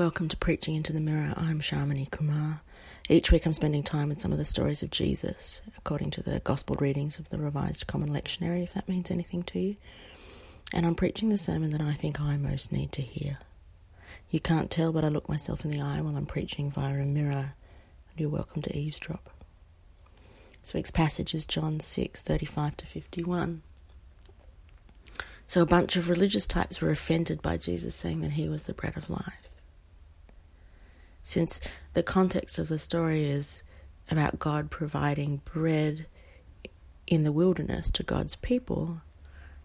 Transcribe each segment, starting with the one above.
Welcome to Preaching into the Mirror. I'm Shamini Kumar. Each week I'm spending time with some of the stories of Jesus, according to the Gospel readings of the Revised Common Lectionary, if that means anything to you. And I'm preaching the sermon that I think I most need to hear. You can't tell, but I look myself in the eye while I'm preaching via a mirror, and you're welcome to eavesdrop. This week's passage is John 6 35 to 51. So a bunch of religious types were offended by Jesus saying that he was the bread of life since the context of the story is about God providing bread in the wilderness to God's people,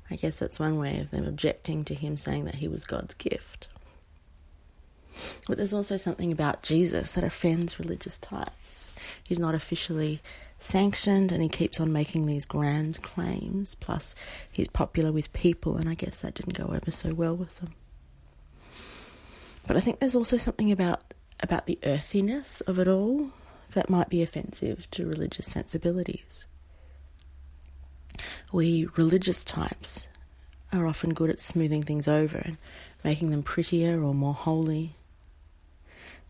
I guess that's one way of them objecting to him saying that he was God's gift. But there's also something about Jesus that offends religious types. He's not officially sanctioned and he keeps on making these grand claims. Plus, he's popular with people, and I guess that didn't go over so well with them. But I think there's also something about about the earthiness of it all that might be offensive to religious sensibilities. We religious types are often good at smoothing things over and making them prettier or more holy.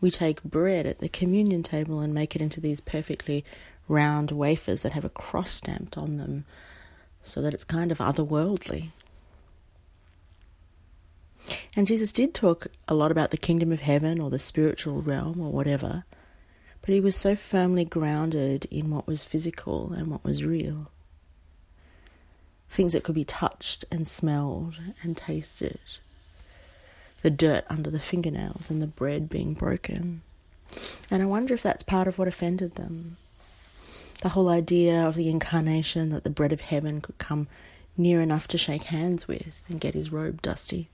We take bread at the communion table and make it into these perfectly round wafers that have a cross stamped on them so that it's kind of otherworldly. And Jesus did talk a lot about the kingdom of heaven or the spiritual realm or whatever, but he was so firmly grounded in what was physical and what was real. Things that could be touched and smelled and tasted. The dirt under the fingernails and the bread being broken. And I wonder if that's part of what offended them. The whole idea of the incarnation that the bread of heaven could come near enough to shake hands with and get his robe dusty.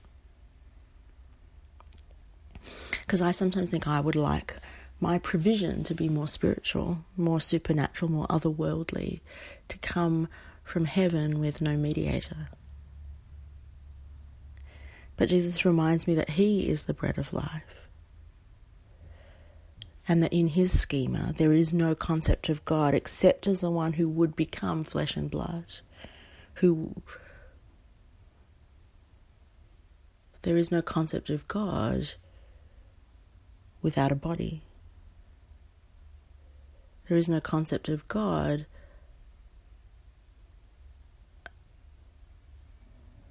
Because I sometimes think I would like my provision to be more spiritual, more supernatural, more otherworldly, to come from heaven with no mediator. But Jesus reminds me that He is the bread of life. And that in His schema there is no concept of God except as the one who would become flesh and blood, who there is no concept of God without a body. There is no concept of God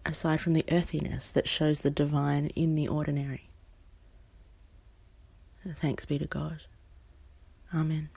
aside from the earthiness that shows the divine in the ordinary. Thanks be to God. Amen.